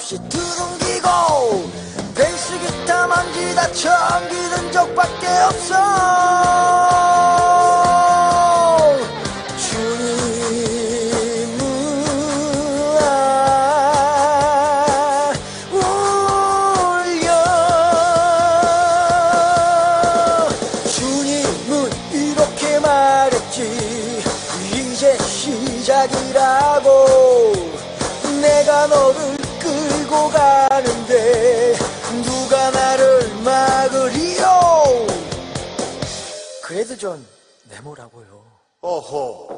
Shit. 그래도 전 네모라고요 어허.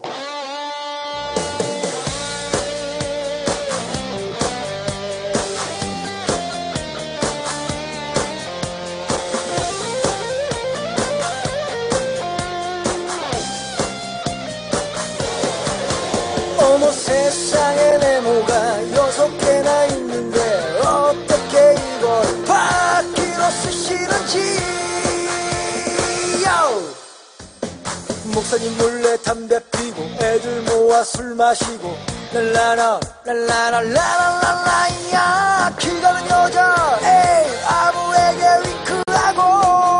목사님 몰래 담배 피고 애들 모아 술 마시고 랄라라 랄라라 라라라라야. 길 가는 여자 에이 아무에게 윙크하고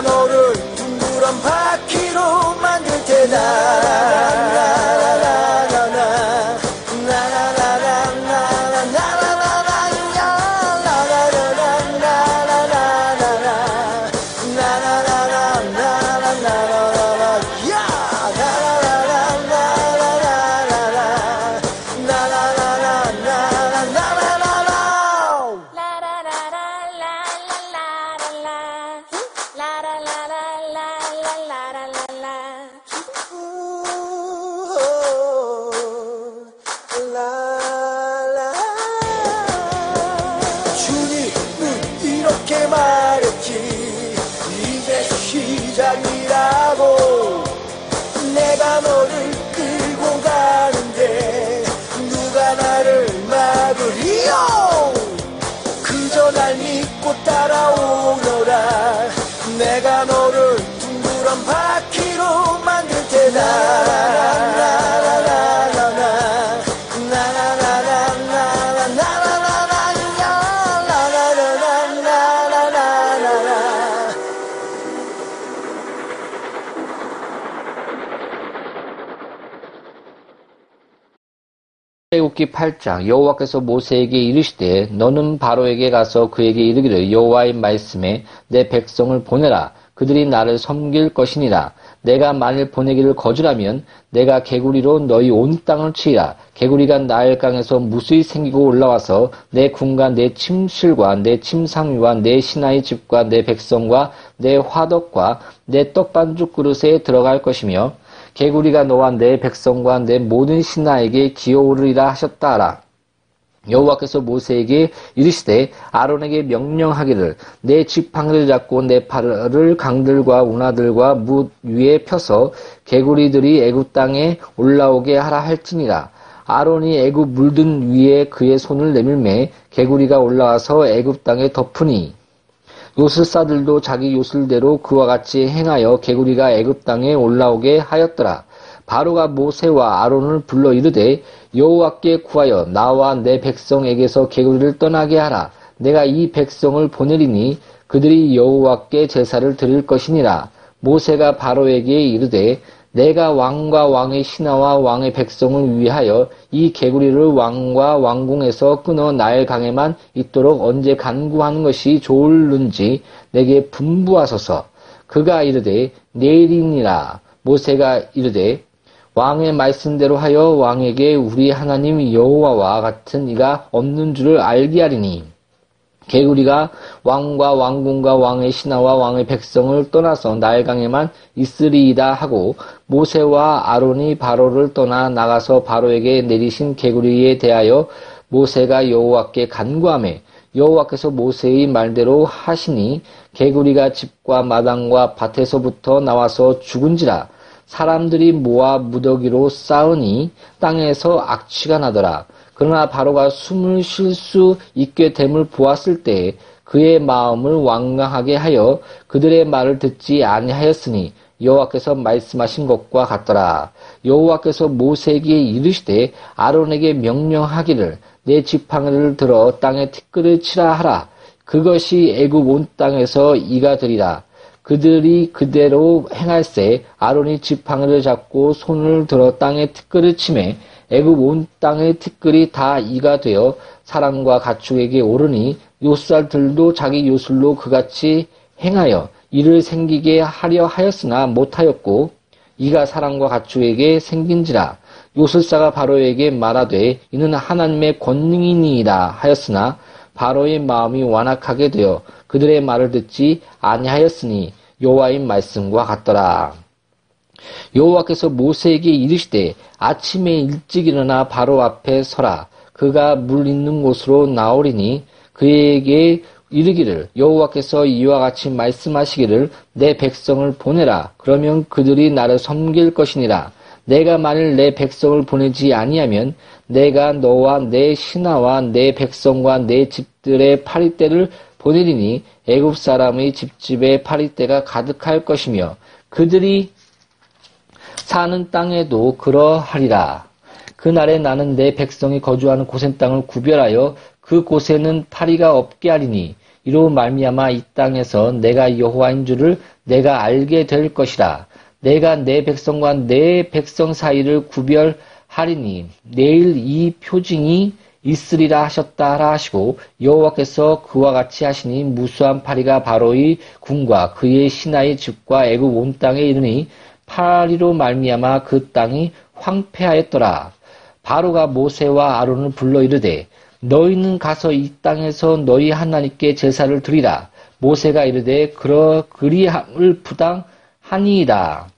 너를 둥그런 바퀴로 만들 테다 18장 여호와께서 모세에게 이르시되 너는 바로에게 가서 그에게 이르기를 여호와의 말씀에 내 백성을 보내라 그들이 나를 섬길 것이니라 내가 만일 보내기를 거절하면 내가 개구리로 너희 온 땅을 치리라. 개구리가 나일 강에서 무수히 생기고 올라와서 내 군과 내 침실과 내 침상위와 내 신하의 집과 내 백성과 내 화덕과 내 떡반죽 그릇에 들어갈 것이며 개구리가 너와 내 백성과 내 모든 신하에게 기어오르리라 하셨다 하라. 여호와께서 모세에게 이르시되 아론에게 명령하기를 내 지팡이를 잡고 내 팔을 강들과 운하들과 무 위에 펴서 개구리들이 애굽 땅에 올라오게 하라 할지니라 아론이 애굽 물든 위에 그의 손을 내밀매 개구리가 올라와서 애굽 땅에 덮으니 요술사들도 자기 요술대로 그와 같이 행하여 개구리가 애굽 땅에 올라오게 하였더라. 바로가 모세와 아론을 불러 이르되 여호와께 구하여 나와 내 백성에게서 개구리를 떠나게 하라. 내가 이 백성을 보내리니 그들이 여호와께 제사를 드릴 것이니라. 모세가 바로에게 이르되 내가 왕과 왕의 신하와 왕의 백성을 위하여 이 개구리를 왕과 왕궁에서 끊어 나일 강에만 있도록 언제 간구하는 것이 좋을는지 내게 분부하소서. 그가 이르되 내일이니라 모세가 이르되 왕의 말씀대로 하여 왕에게 우리 하나님 여호와와 같은 이가 없는 줄을 알게 하리니 개구리가 왕과 왕궁과 왕의 신하와 왕의 백성을 떠나서 나일강에만 있으리이다 하고 모세와 아론이 바로를 떠나 나가서 바로에게 내리신 개구리에 대하여 모세가 여호와께 간구하매 여호와께서 모세의 말대로 하시니 개구리가 집과 마당과 밭에서부터 나와서 죽은지라 사람들이 모아 무더기로 쌓으니 땅에서 악취가 나더라. 그러나 바로가 숨을 쉴 수 있게 됨을 보았을 때 그의 마음을 완강하게 하여 그들의 말을 듣지 아니하였으니 여호와께서 말씀하신 것과 같더라. 여호와께서 모세에게 이르시되 아론에게 명령하기를 내 지팡이를 들어 땅에 티끌을 치라 하라. 그것이 애굽 온 땅에서 이가 되리라. 그들이 그대로 행할세 아론이 지팡이를 잡고 손을 들어 땅에 티끌을 치매 애굽 온 땅의 티끌이 다 이가 되어 사람과 가축에게 오르니 요술들도 자기 요술로 그같이 행하여 이를 생기게 하려 하였으나 못하였고 이가 사람과 가축에게 생긴지라 요술사가 바로에게 말하되 이는 하나님의 권능이니이다 하였으나 바로의 마음이 완악하게 되어 그들의 말을 듣지 아니하였으니 여호와의 말씀과 같더라. 여호와께서 모세에게 이르시되 아침에 일찍 일어나 바로 앞에 서라. 그가 물 있는 곳으로 나오리니 그에게 이르기를 여호와께서 이와 같이 말씀하시기를 내 백성을 보내라. 그러면 그들이 나를 섬길 것이니라. 내가 만일 내 백성을 보내지 아니하면 내가 너와 내 신하와 내 백성과 내 집들의 파리떼를 보내리니 애굽 사람의 집집에 파리떼가 가득할 것이며 그들이 사는 땅에도 그러하리라. 그날에 나는 내 백성이 거주하는 고센 땅을 구별하여 그 곳에는 파리가 없게 하리니 이로 말미암아 이 땅에서 내가 여호와인 줄을 내가 알게 될 것이라. 내가 내 백성과 내 백성 사이를 구별하리니 내일 이 표징이 있으리라 하셨다 하라 하시고 여호와께서 그와 같이 하시니 무수한 파리가 바로의 궁과 그의 신하의 집과 애굽 온 땅에 이르니 파리로 말미암아 그 땅이 황폐하였더라. 바로가 모세와 아론을 불러 이르되 너희는 가서 이 땅에서 너희 하나님께 제사를 드리라. 모세가 이르되 그러 그리함을 부당하니이다.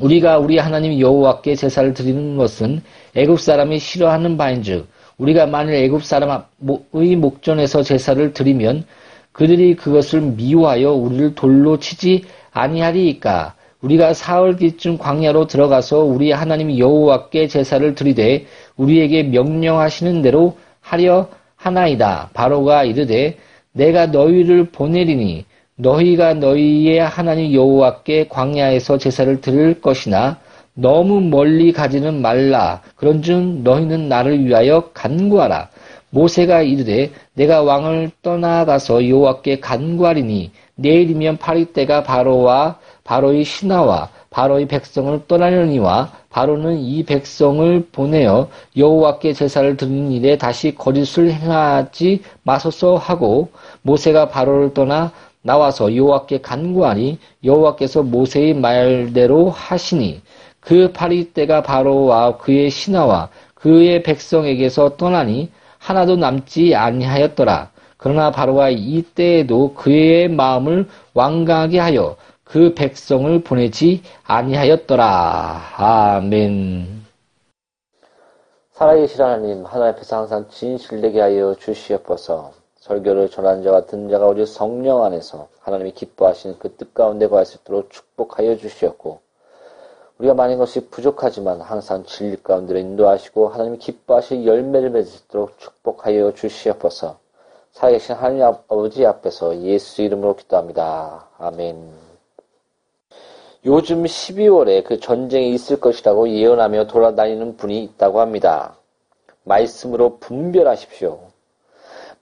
우리가 우리 하나님 여호와께 제사를 드리는 것은 애굽 사람이 싫어하는 바인즉 우리가 만일 애굽 사람의 목전에서 제사를 드리면 그들이 그것을 미워하여 우리를 돌로 치지 아니하리이까 우리가 사흘기쯤 광야로 들어가서 우리 하나님 여호와께 제사를 드리되 우리에게 명령하시는 대로 하려 하나이다. 바로가 이르되 내가 너희를 보내리니 너희가 너희의 하나님 여호와께 광야에서 제사를 드릴 것이나 너무 멀리 가지는 말라. 그런즉 너희는 나를 위하여 간구하라. 모세가 이르되 내가 왕을 떠나가서 여호와께 간구하리니 내일이면 파리떼가 바로와 바로의 신하와 바로의 백성을 떠나려니와 바로는 이 백성을 보내어 여호와께 제사를 드리는 일에 다시 거짓을 행하지 마소서 하고 모세가 바로를 떠나 나와서 여호와께 간구하니 여호와께서 모세의 말대로 하시니 그 파리떼가 바로와 그의 신하와 그의 백성에게서 떠나니 하나도 남지 아니하였더라. 그러나 바로가 이때에도 그의 마음을 완강하게 하여 그 백성을 보내지 아니하였더라. 아멘. 살아계신 하나님, 하나님 앞에서 항상 진실되게 하여 주시옵소서. 설교를 전한 자와 듣는 자가 오직 성령 안에서 하나님이 기뻐하시는 그 뜻 가운데 거할 수 있도록 축복하여 주시옵고 우리가 많은 것이 부족하지만 항상 진리 가운데로 인도하시고 하나님이 기뻐하실 열매를 맺을 수 있도록 축복하여 주시옵소서. 살아계신 하나님 아버지 앞에서 예수 이름으로 기도합니다. 아멘. 요즘 12월에 그 전쟁이 있을 것이라고 예언하며 돌아다니는 분이 있다고 합니다. 말씀으로 분별하십시오.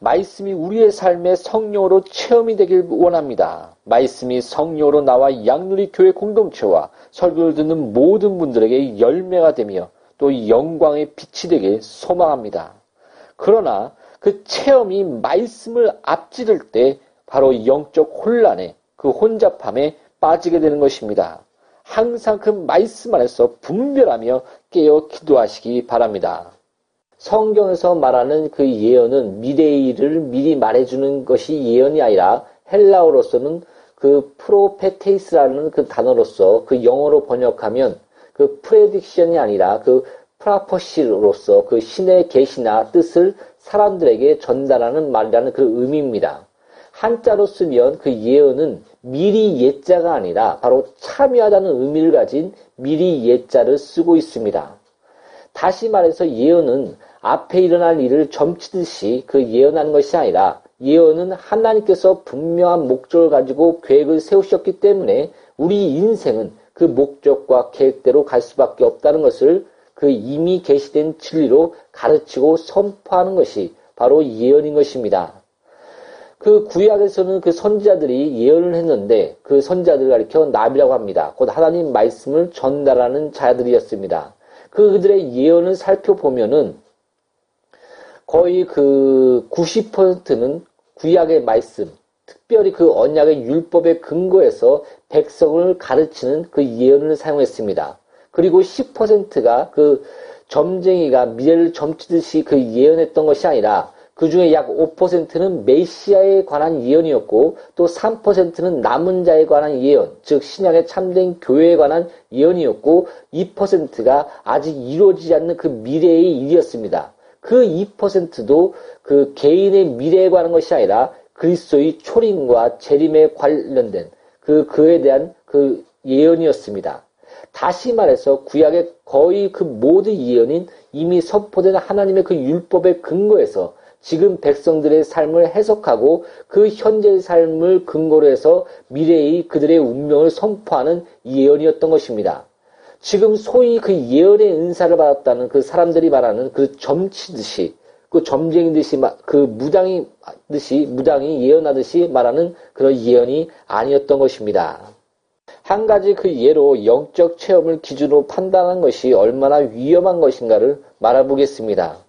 말씀이 우리의 삶의 성령으로 체험이 되길 원합니다. 말씀이 성령으로 나와 양누리 교회 공동체와 설교를 듣는 모든 분들에게 열매가 되며 또 영광의 빛이 되길 소망합니다. 그러나 그 체험이 말씀을 앞지를 때 바로 영적 혼란에 그 혼잡함에 빠지게 되는 것입니다. 항상 그 말씀 안에서 분별하며 깨어 기도하시기 바랍니다. 성경에서 말하는 그 예언은 미래의 일을 미리 말해주는 것이 예언이 아니라 헬라어로서는 그 프로페테이스라는 그 단어로서 그 영어로 번역하면 그 prediction이 아니라 그 prophecy로서 그 신의 계시나 뜻을 사람들에게 전달하는 말이라는 그 의미입니다. 한자로 쓰면 그 예언은 미리 예자가 아니라 바로 참여하다는 의미를 가진 미리 예자를 쓰고 있습니다. 다시 말해서 예언은 앞에 일어날 일을 점치듯이 그 예언하는 것이 아니라 예언은 하나님께서 분명한 목적을 가지고 계획을 세우셨기 때문에 우리 인생은 그 목적과 계획대로 갈 수밖에 없다는 것을 그 이미 계시된 진리로 가르치고 선포하는 것이 바로 예언인 것입니다. 그 구약에서는 그 선지자들이 예언을 했는데 그 선지자들을 가리켜 나비라고 합니다. 곧 하나님 말씀을 전달하는 자들이었습니다. 그 그들의 예언을 살펴보면은 거의 그 90%는 구약의 말씀, 특별히 그 언약의 율법의 근거에서 백성을 가르치는 그 예언을 사용했습니다. 그리고 10%가 그 점쟁이가 미래를 점치듯이 그 예언했던 것이 아니라 그 중에 약 5%는 메시아에 관한 예언이었고 또 3%는 남은 자에 관한 예언, 즉 신약의 참된 교회에 관한 예언이었고 2%가 아직 이루어지지 않는 그 미래의 일이었습니다. 그 2%도 그 개인의 미래에 관한 것이 아니라 그리스도의 초림과 재림에 관련된 그 그에 대한 그 예언이었습니다. 다시 말해서 구약의 거의 그 모든 예언인 이미 선포된 하나님의 그 율법의 근거에서 지금 백성들의 삶을 해석하고 그 현재의 삶을 근거로 해서 미래의 그들의 운명을 선포하는 예언이었던 것입니다. 지금 소위 그 예언의 은사를 받았다는 그 사람들이 말하는 그 점치듯이 그 점쟁이 듯이 그 무당이 듯이 무당이 예언하듯이 말하는 그런 예언이 아니었던 것입니다. 한 가지 그 예로 영적 체험을 기준으로 판단한 것이 얼마나 위험한 것인가를 말해보겠습니다.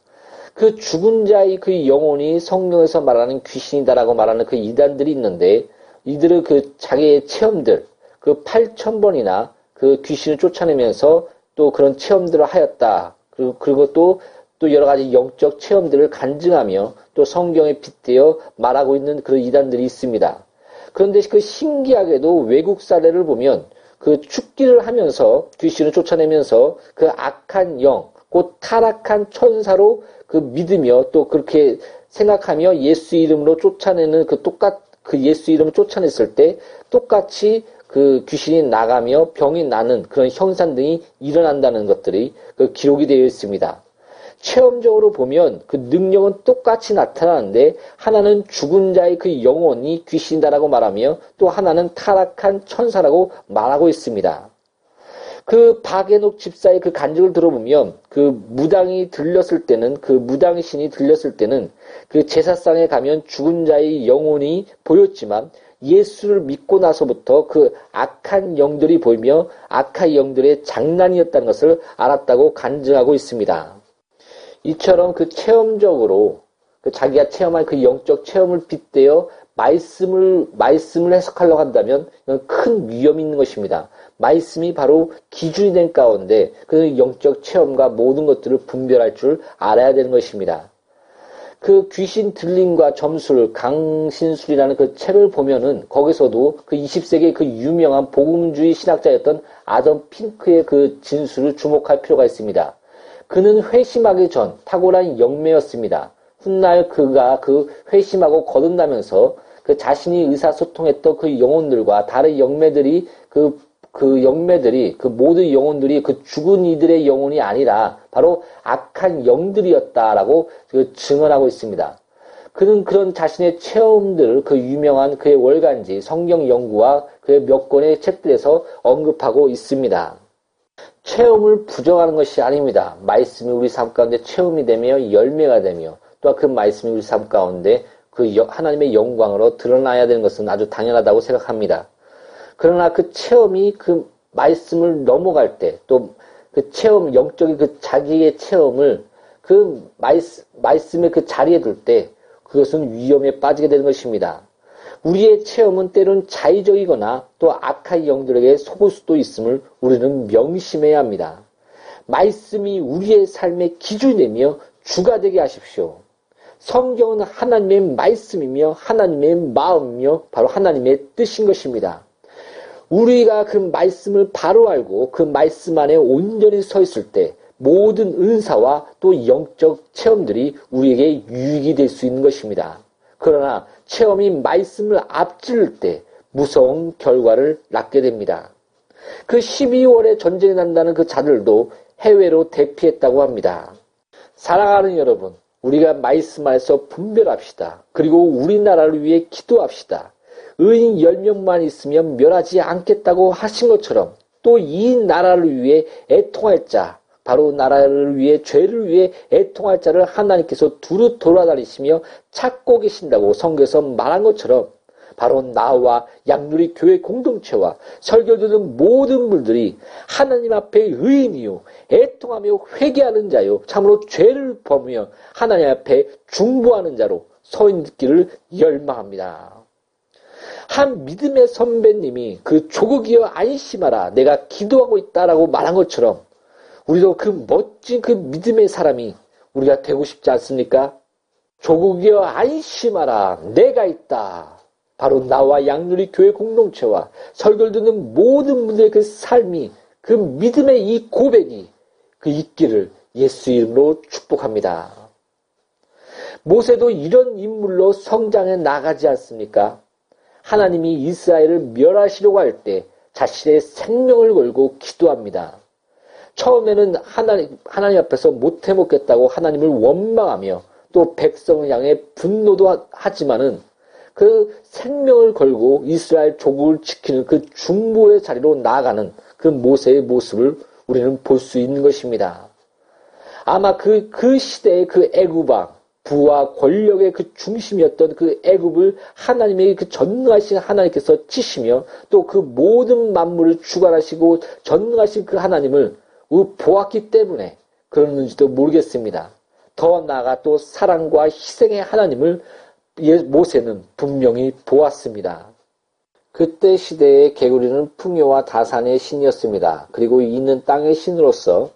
그 죽은 자의 그 영혼이 성경에서 말하는 귀신이다라고 말하는 그 이단들이 있는데 이들은 그 자기의 체험들 그 8천 번이나 그 귀신을 쫓아내면서 또 그런 체험들을 하였다. 그리고, 그리고 또, 또 여러 가지 영적 체험들을 간증하며 또 성경에 빗대어 말하고 있는 그런 이단들이 있습니다. 그런데 그 신기하게도 외국 사례를 보면 그 축기를 하면서 귀신을 쫓아내면서 그 악한 영, 곧 타락한 천사로 그 믿으며 또 그렇게 생각하며 예수 이름으로 쫓아내는 그 똑같 그 예수 이름을 쫓아냈을 때 똑같이 그 귀신이 나가며 병이 나는 그런 현상 등이 일어난다는 것들이 그 기록이 되어 있습니다. 체험적으로 보면 그 능력은 똑같이 나타나는데 하나는 죽은 자의 그 영혼이 귀신이다라고 말하며 또 하나는 타락한 천사라고 말하고 있습니다. 그 박해녹 집사의 그 간증을 들어보면 그 무당이 들렸을 때는 그 무당 신이 들렸을 때는 그 제사상에 가면 죽은 자의 영혼이 보였지만 예수를 믿고 나서부터 그 악한 영들이 보이며 악한 영들의 장난이었다는 것을 알았다고 간증하고 있습니다. 이처럼 그 체험적으로 그 자기가 체험한 그 영적 체험을 빗대어 말씀을 말씀을 해석하려고 한다면 큰 위험이 있는 것입니다. 말씀이 바로 기준이 된 가운데 그 영적 체험과 모든 것들을 분별할 줄 알아야 되는 것입니다. 그 귀신 들림과 점술, 강신술이라는 그 책을 보면은 거기서도 그 20세기 그 유명한 복음주의 신학자였던 아덤 핑크의 그 진술을 주목할 필요가 있습니다. 그는 회심하기 전 탁월한 영매였습니다. 훗날 그가 그 회심하고 거듭나면서 그 자신이 의사소통했던 그 영혼들과 다른 영매들이 그, 그 영매들이 그 모든 영혼들이 그 죽은 이들의 영혼이 아니라 바로 악한 영들이었다라고 그 증언하고 있습니다. 그는 그런 자신의 체험들, 그 유명한 그의 월간지, 성경 연구와 그의 몇 권의 책들에서 언급하고 있습니다. 체험을 부정하는 것이 아닙니다. 말씀이 우리 삶 가운데 체험이 되며 열매가 되며 또한 그 말씀이 우리 삶 가운데 그 하나님의 영광으로 드러나야 되는 것은 아주 당연하다고 생각합니다. 그러나 그 체험이 그 말씀을 넘어갈 때 또 그 체험 영적인 그 자기의 체험을 그 말씀, 말씀의 그 자리에 둘 때 그것은 위험에 빠지게 되는 것입니다. 우리의 체험은 때론 자의적이거나 또 악한 영들에게 속을 수도 있음을 우리는 명심해야 합니다. 말씀이 우리의 삶의 기준이며 주가 되게 하십시오. 성경은 하나님의 말씀이며 하나님의 마음이며 바로 하나님의 뜻인 것입니다. 우리가 그 말씀을 바로 알고 그 말씀 안에 온전히 서 있을 때 모든 은사와 또 영적 체험들이 우리에게 유익이 될 수 있는 것입니다. 그러나 체험이 말씀을 앞질 때 무서운 결과를 낳게 됩니다. 그 12월에 전쟁이 난다는 그 자들도 해외로 대피했다고 합니다. 사랑하는 여러분, 우리가 말씀 안에서 분별합시다. 그리고 우리나라를 위해 기도합시다. 의인 10명만 있으면 멸하지 않겠다고 하신 것처럼 또 이 나라를 위해 애통할 자, 바로 나라를 위해 죄를 위해 애통할 자를 하나님께서 두루 돌아다니시며 찾고 계신다고 성경에서 말한 것처럼 바로 나와 양누리 교회 공동체와 설교 듣는 모든 분들이 하나님 앞에 의인이요 애통하며 회개하는 자요 참으로 죄를 범하며 하나님 앞에 중보하는 자로 서 있기를 열망합니다. 한 믿음의 선배님이 그 조국이여 안심하라 내가 기도하고 있다라고 말한 것처럼 우리도 그 멋진 그 믿음의 사람이 우리가 되고 싶지 않습니까? 조국이여 안심하라 내가 있다. 바로 나와 양누리 교회 공동체와 설교를 듣는 모든 분들의 그 삶이 그 믿음의 이 고백이 그 있기를 예수 이름으로 축복합니다. 모세도 이런 인물로 성장해 나가지 않습니까? 하나님이 이스라엘을 멸하시려고 할 때 자신의 생명을 걸고 기도합니다. 처음에는 하나님, 하나님 앞에서 못해 먹겠다고 하나님을 원망하며 또 백성을 향해 분노도 하지만은 그 생명을 걸고 이스라엘 조국을 지키는 그 중보의 자리로 나아가는 그 모세의 모습을 우리는 볼 수 있는 것입니다. 아마 그, 그 시대의 그 애구방, 부와 권력의 그 중심이었던 그 애굽을 하나님의 그 전능하신 하나님께서 치시며 또 그 모든 만물을 주관하시고 전능하신 그 하나님을 보았기 때문에 그러는지도 모르겠습니다. 더 나아가 또 사랑과 희생의 하나님을 모세는 분명히 보았습니다. 그때 시대의 개구리는 풍요와 다산의 신이었습니다. 그리고 있는 땅의 신으로서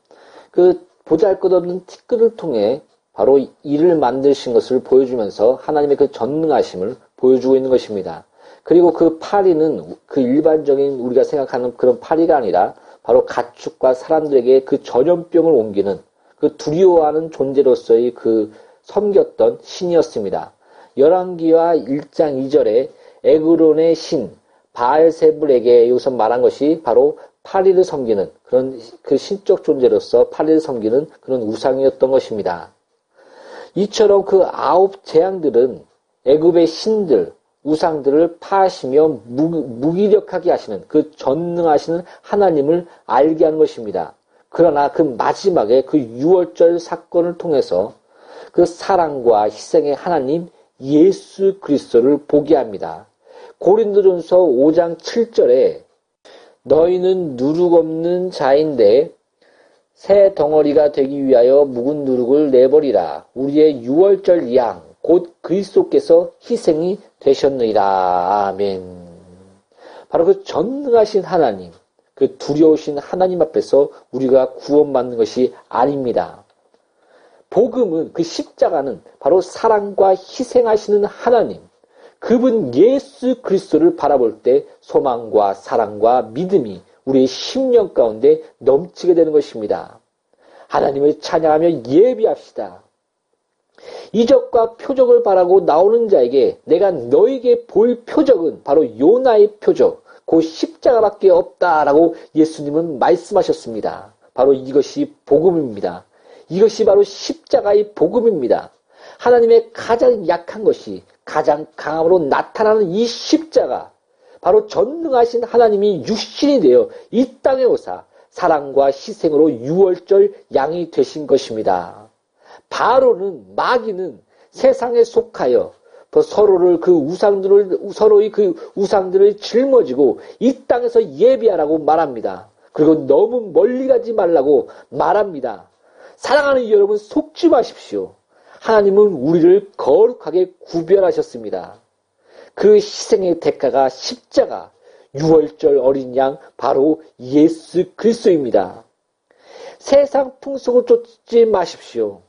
그 보잘것없는 티끌을 통해 바로 이를 만드신 것을 보여주면서 하나님의 그 전능하심을 보여주고 있는 것입니다. 그리고 그 파리는 그 일반적인 우리가 생각하는 그런 파리가 아니라 바로 가축과 사람들에게 그 전염병을 옮기는 그 두려워하는 존재로서의 그 섬겼던 신이었습니다. 열왕기와 1장 2절에 에그론의 신 바알세불에게 여기서 말한 것이 바로 파리를 섬기는 그런 그 신적 존재로서 파리를 섬기는 그런 우상이었던 것입니다. 이처럼 그 아홉 재앙들은 애굽의 신들, 우상들을 파하시며 무 기력하게 하시는 그 전능하시는 하나님을 알게 하는 것입니다. 그러나 그 마지막에 그 유월절 사건을 통해서 그 사랑과 희생의 하나님 예수 그리스도를 보게 합니다. 고린도전서 5장 7절에 너희는 누룩 없는 자인데 새 덩어리가 되기 위하여 묵은 누룩을 내버리라. 우리의 유월절 양, 곧 그리스도께서 희생이 되셨느니라. 아멘. 바로 그 전능하신 하나님, 그 두려우신 하나님 앞에서 우리가 구원받는 것이 아닙니다. 복음은 그 십자가는 바로 사랑과 희생하시는 하나님, 그분 예수 그리스도를 바라볼 때 소망과 사랑과 믿음이 우리의 심령 가운데 넘치게 되는 것입니다. 하나님을 찬양하며 예비합시다. 이적과 표적을 바라고 나오는 자에게 내가 너에게 볼 표적은 바로 요나의 표적, 그 십자가밖에 없다라고 예수님은 말씀하셨습니다. 바로 이것이 복음입니다. 이것이 바로 십자가의 복음입니다. 하나님의 가장 약한 것이 가장 강함으로 나타나는 이 십자가, 바로 전능하신 하나님이 육신이 되어 이 땅에 오사 사랑과 희생으로 유월절 양이 되신 것입니다. 바로는 마귀는 세상에 속하여 서로를 그 우상들을 서로의 그 우상들을 짊어지고 이 땅에서 예비하라고 말합니다. 그리고 너무 멀리 가지 말라고 말합니다. 사랑하는 여러분 속지 마십시오. 하나님은 우리를 거룩하게 구별하셨습니다. 그 희생의 대가가 십자가, 6월절 어린 양 바로 예수 그리스도입니다. 세상 풍속을 쫓지 마십시오.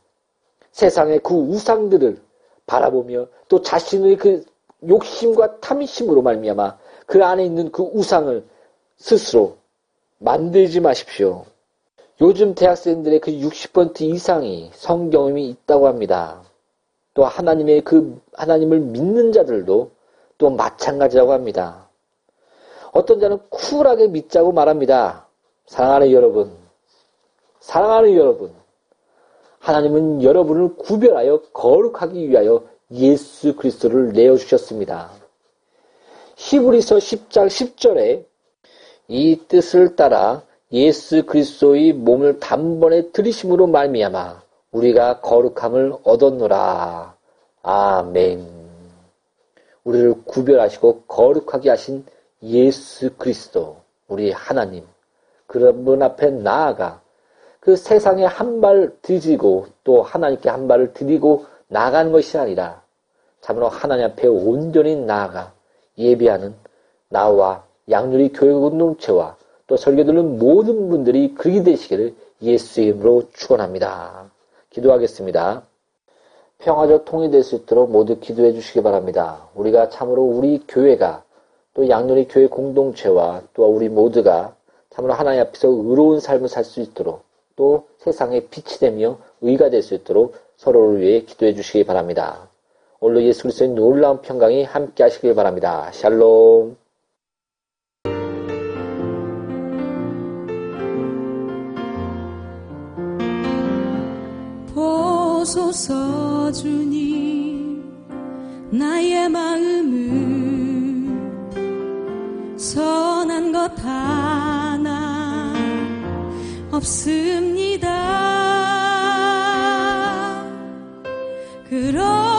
세상의 그 우상들을 바라보며 또 자신의 그 욕심과 탐심으로 말미암아 그 안에 있는 그 우상을 스스로 만들지 마십시오. 요즘 대학생들의 그 60% 이상이 성경험이 있다고 합니다. 또 하나님의 그 하나님을 믿는 자들도 또 마찬가지라고 합니다. 어떤 자는 쿨하게 믿자고 말합니다. 사랑하는 여러분, 사랑하는 여러분, 하나님은 여러분을 구별하여 거룩하기 위하여 예수 그리스도를 내어 주셨습니다. 히브리서 10장 10절에 이 뜻을 따라 예수 그리스도의 몸을 단번에 들이심으로 말미암아 우리가 거룩함을 얻었노라. 아멘. 우리를 구별하시고 거룩하게 하신 예수 그리스도, 우리 하나님. 그런 분 앞에 나아가 그 세상에 한 발 뒤지고 또 하나님께 한 발을 드리고 나가는 것이 아니라 참으로 하나님 앞에 온전히 나아가 예배하는 나와 양률이 교회 공동체와 또 설교 듣는 모든 분들이 그리 되시기를 예수의 이름으로 축원합니다. 기도하겠습니다. 평화적 통일될 수 있도록 모두 기도해 주시기 바랍니다. 우리가 참으로 우리 교회가 또 양률이 교회 공동체와 또 우리 모두가 참으로 하나님 앞에서 의로운 삶을 살 수 있도록 또 세상에 빛이 되며 의가 될 수 있도록 서로를 위해 기도해 주시기 바랍니다. 오늘로 예수 그리스도의 놀라운 평강이 함께 하시길 바랍니다. 샬롬. 보소서 주님 나의 마음은 선한 것 하나 없습니다. 그러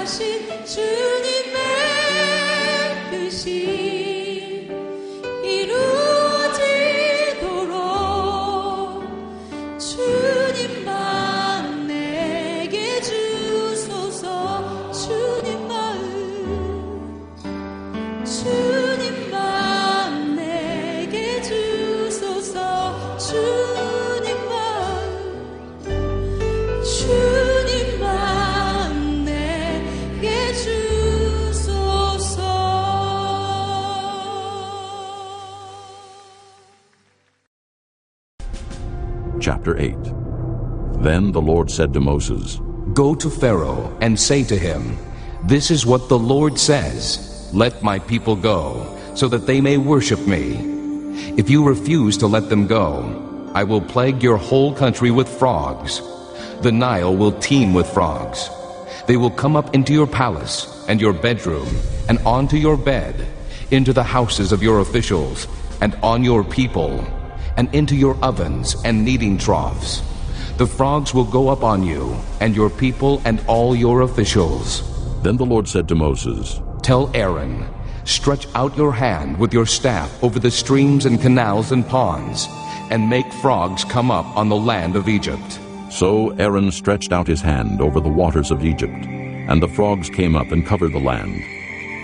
하신 주님 Then the Lord said to Moses, Go to Pharaoh and say to him, This is what the Lord says Let my people go, so that they may worship me. If you refuse to let them go, I will plague your whole country with frogs. The Nile will teem with frogs. They will come up into your palace and your bedroom, and onto your bed, into the houses of your officials, and on your people, and into your ovens and kneading troughs. The frogs will go up on you, and your people, and all your officials. Then the Lord said to Moses, Tell Aaron, stretch out your hand with your staff over the streams and canals and ponds, and make frogs come up on the land of Egypt. So Aaron stretched out his hand over the waters of Egypt, and the frogs came up and covered the land.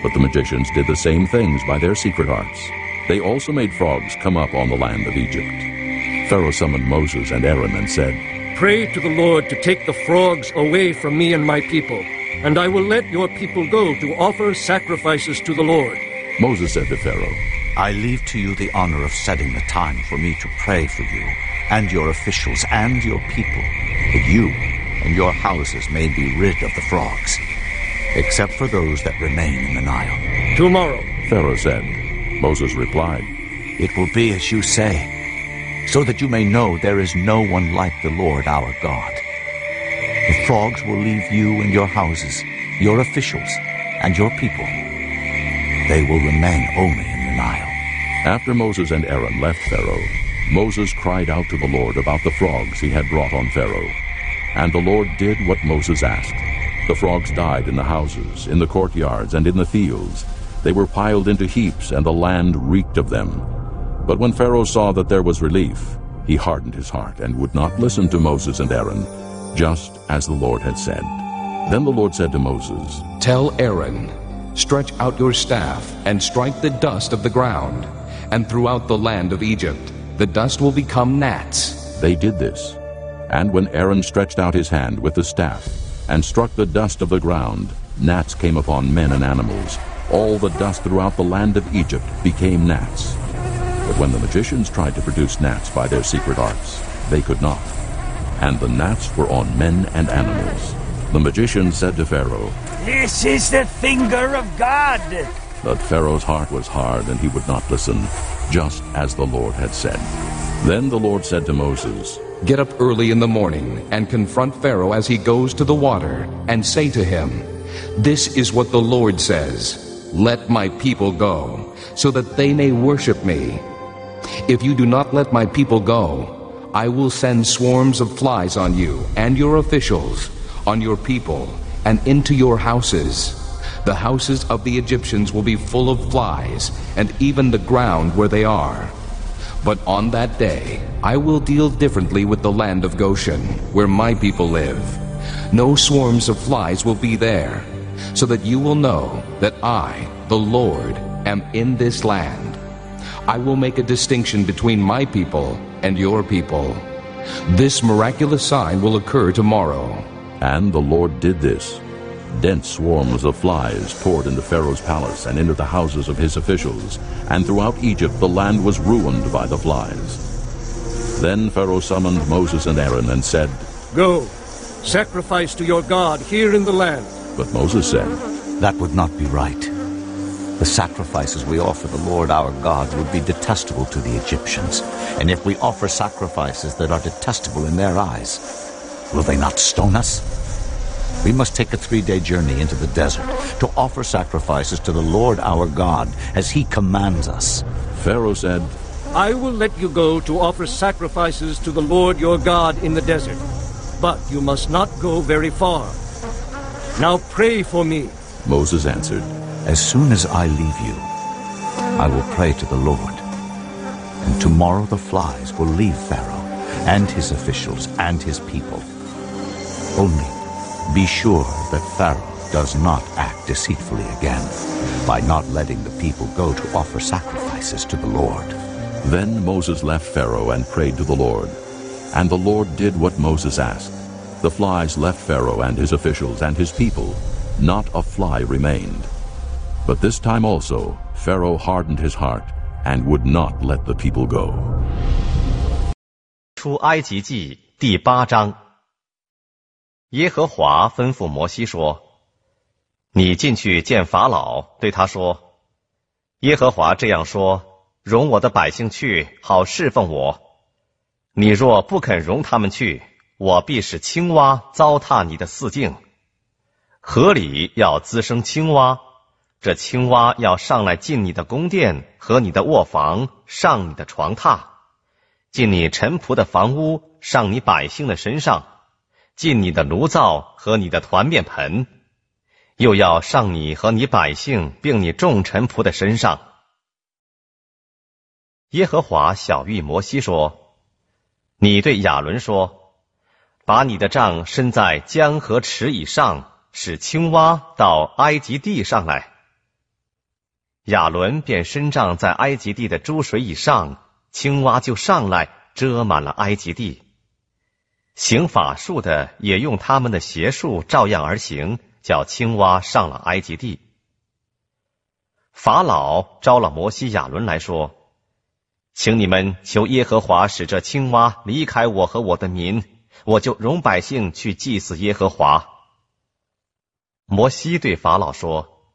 But the magicians did the same things by their secret arts. They also made frogs come up on the land of Egypt. Pharaoh summoned Moses and Aaron and said, Pray to the Lord to take the frogs away from me and my people, and I will let your people go to offer sacrifices to the Lord. Moses said to Pharaoh, I leave to you the honor of setting the time for me to pray for you and your officials and your people, that you and your houses may be rid of the frogs, except for those that remain in the Nile. Tomorrow. Pharaoh said. Moses replied, It will be as you say, so that you may know there is no one like the Lord our God. The frogs will leave you and your houses, your officials, and your people. They will remain only in the Nile. After Moses and Aaron left Pharaoh, Moses cried out to the Lord about the frogs he had brought on Pharaoh. And the Lord did what Moses asked. The frogs died in the houses, in the courtyards, and in the fields. They were piled into heaps, and the land reeked of them. But when Pharaoh saw that there was relief, he hardened his heart and would not listen to Moses and Aaron, just as the Lord had said. Then the Lord said to Moses, Tell Aaron, Stretch out your staff and strike the dust of the ground, and throughout the land of Egypt the dust will become gnats. They did this. And when Aaron stretched out his hand with the staff and struck the dust of the ground, gnats came upon men and animals. All the dust throughout the land of Egypt became gnats. But when the magicians tried to produce gnats by their secret arts, they could not. And the gnats were on men and animals. The magician said to Pharaoh, This is the finger of God. But Pharaoh's heart was hard, and he would not listen, just as the Lord had said. Then the Lord said to Moses, Get up early in the morning and confront Pharaoh as he goes to the water, and say to him, This is what the Lord says Let my people go, so that they may worship me. If you do not let my people go, I will send swarms of flies on you and your officials, on your people, and into your houses. The houses of the Egyptians will be full of flies, and even the ground where they are. But on that day, I will deal differently with the land of Goshen, where my people live. No swarms of flies will be there, so that you will know that I, the Lord, am in this land. I will make a distinction between my people and your people. This miraculous sign will occur tomorrow. And the Lord did this. Dense swarms of flies poured into Pharaoh's palace and into the houses of his officials, and throughout Egypt the land was ruined by the flies. Then Pharaoh summoned Moses and Aaron and said, Go, sacrifice to your God here in the land. But Moses said, That would not be right. The sacrifices we offer the Lord our God would be detestable to the Egyptians. And if we offer sacrifices that are detestable in their eyes, will they not stone us? We must take a three-day journey into the desert to offer sacrifices to the Lord our God as he commands us. Pharaoh said, I will let you go to offer sacrifices to the Lord your God in the desert, but you must not go very far. Now pray for me. Moses answered, As soon as I leave you, I will pray to the Lord. And tomorrow the flies will leave Pharaoh and his officials and his people. Only be sure that Pharaoh does not act deceitfully again by not letting the people go to offer sacrifices to the Lord. Then Moses left Pharaoh and prayed to the Lord. And the Lord did what Moses asked. The flies left Pharaoh and his officials and his people. Not a fly remained. But this time also Pharaoh hardened his heart and would not let the people go. 出埃及记第八章。耶和华吩咐摩西说：“你进去见法老，对他说：耶和华这样说：容我的百姓去，好侍奉我。你若不肯容他们去，我必使青蛙糟蹋你的四境。河里要滋生青蛙，这青蛙要上来进你的宫殿和你的卧房，上你的床榻，进你臣仆的房屋，上你百姓的身上。”进你的炉灶和你的团面盆，又要上你和你百姓并你众臣仆的身上。耶和华小谕摩西说：“你对亚伦说，把你的杖伸在江河池以上，使青蛙到埃及地上来。亚伦便伸杖在埃及地的诸水以上，青蛙就上来遮满了埃及地。行法术的也用他们的邪术照样而行，叫青蛙上了埃及地。法老招了摩西、亚伦来说：“请你们求耶和华使这青蛙离开我和我的民，我就容百姓去祭祀耶和华。”摩西对法老说：“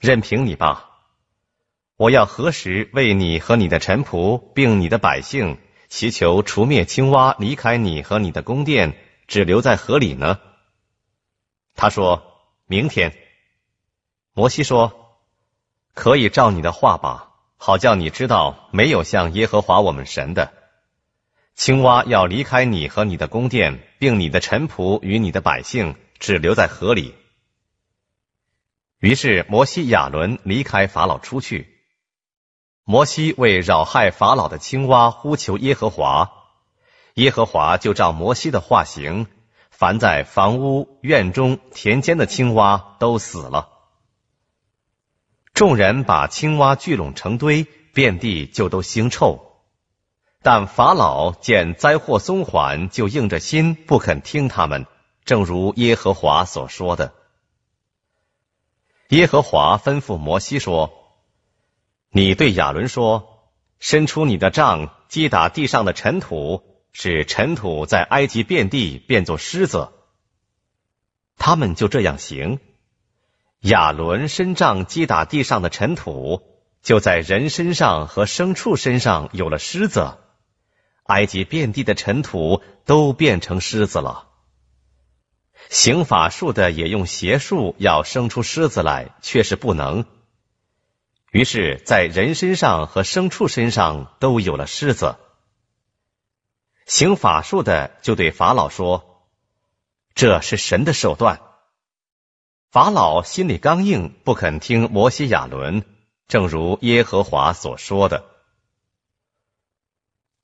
任凭你吧。”我要何时为你和你的臣仆，并你的百姓，祈求除灭青蛙，离开你和你的宫殿，只留在河里呢？他说明天。摩西说：“可以照你的话吧，好叫你知道，没有像耶和华我们神的青蛙要离开你和你的宫殿，并你的臣仆与你的百姓，只留在河里。”于是摩西、亚伦离开法老出去。摩西为扰害法老的青蛙呼求耶和华，耶和华就照摩西的话行，凡在房屋、院中、田间的青蛙都死了。众人把青蛙聚拢成堆，遍地就都腥臭。但法老见灾祸松缓，就硬着心不肯听他们，正如耶和华所说的。耶和华吩咐摩西说。你对亚伦说：“伸出你的杖，击打地上的尘土，使尘土在埃及遍地变作狮子。”他们就这样行。亚伦伸杖击打地上的尘土，就在人身上和牲畜身上有了狮子。埃及遍地的尘土都变成狮子了。行法术的也用邪术要生出狮子来，却是不能。于是，在人身上和牲畜身上都有了狮子。行法术的就对法老说：“这是神的手段。”法老心里刚硬，不肯听摩西、亚伦，正如耶和华所说的。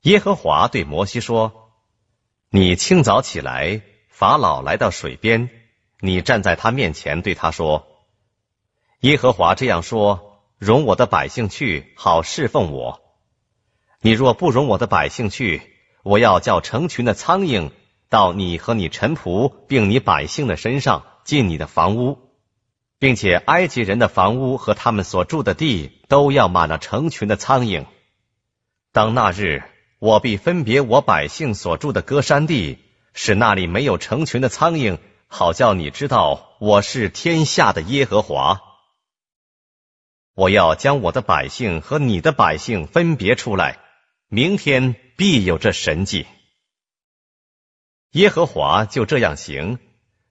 耶和华对摩西说：“你清早起来，法老来到水边，你站在他面前，对他说：‘耶和华这样说。’”容我的百姓去，好侍奉我。你若不容我的百姓去，我要叫成群的苍蝇到你和你臣仆并你百姓的身上，进你的房屋，并且埃及人的房屋和他们所住的地都要满了成群的苍蝇。当那日，我必分别我百姓所住的歌山地，使那里没有成群的苍蝇，好叫你知道我是天下的耶和华。我要将我的百姓和你的百姓分别出来，明天必有这神迹。耶和华就这样行，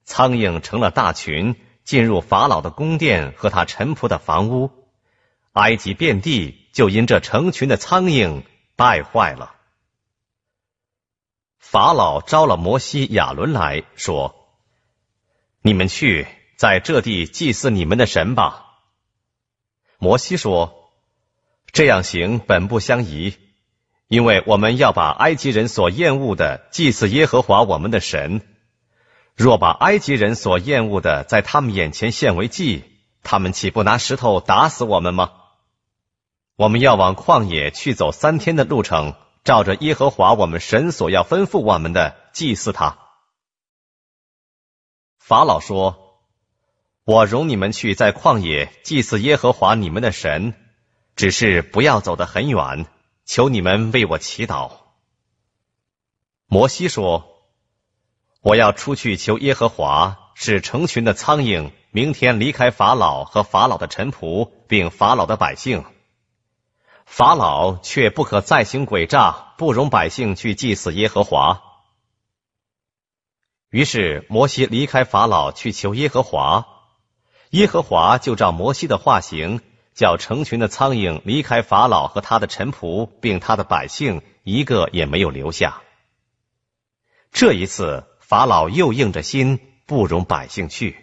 苍蝇成了大群，进入法老的宫殿和他臣仆的房屋，埃及遍地就因这成群的苍蝇败坏了。法老招了摩西、亚伦来说：“你们去在这地祭祀你们的神吧。”摩西说：“这样行本不相宜，因为我们要把埃及人所厌恶的祭祀耶和华我们的神。若把埃及人所厌恶的在他们眼前献为祭，他们岂不拿石头打死我们吗？我们要往旷野去走三天的路程，照着耶和华我们神所要吩咐我们的祭祀他。”法老说。我容你们去在旷野祭祀耶和华你们的神，只是不要走得很远，求你们为我祈祷。摩西说：“我要出去求耶和华，使成群的苍蝇明天离开法老和法老的臣仆，并法老的百姓。法老却不可再行诡诈，不容百姓去祭祀耶和华。”于是摩西离开法老去求耶和华。耶和华就照摩西的话行，叫成群的苍蝇离开法老和他的臣仆，并他的百姓，一个也没有留下。这一次，法老又硬着心，不容百姓去。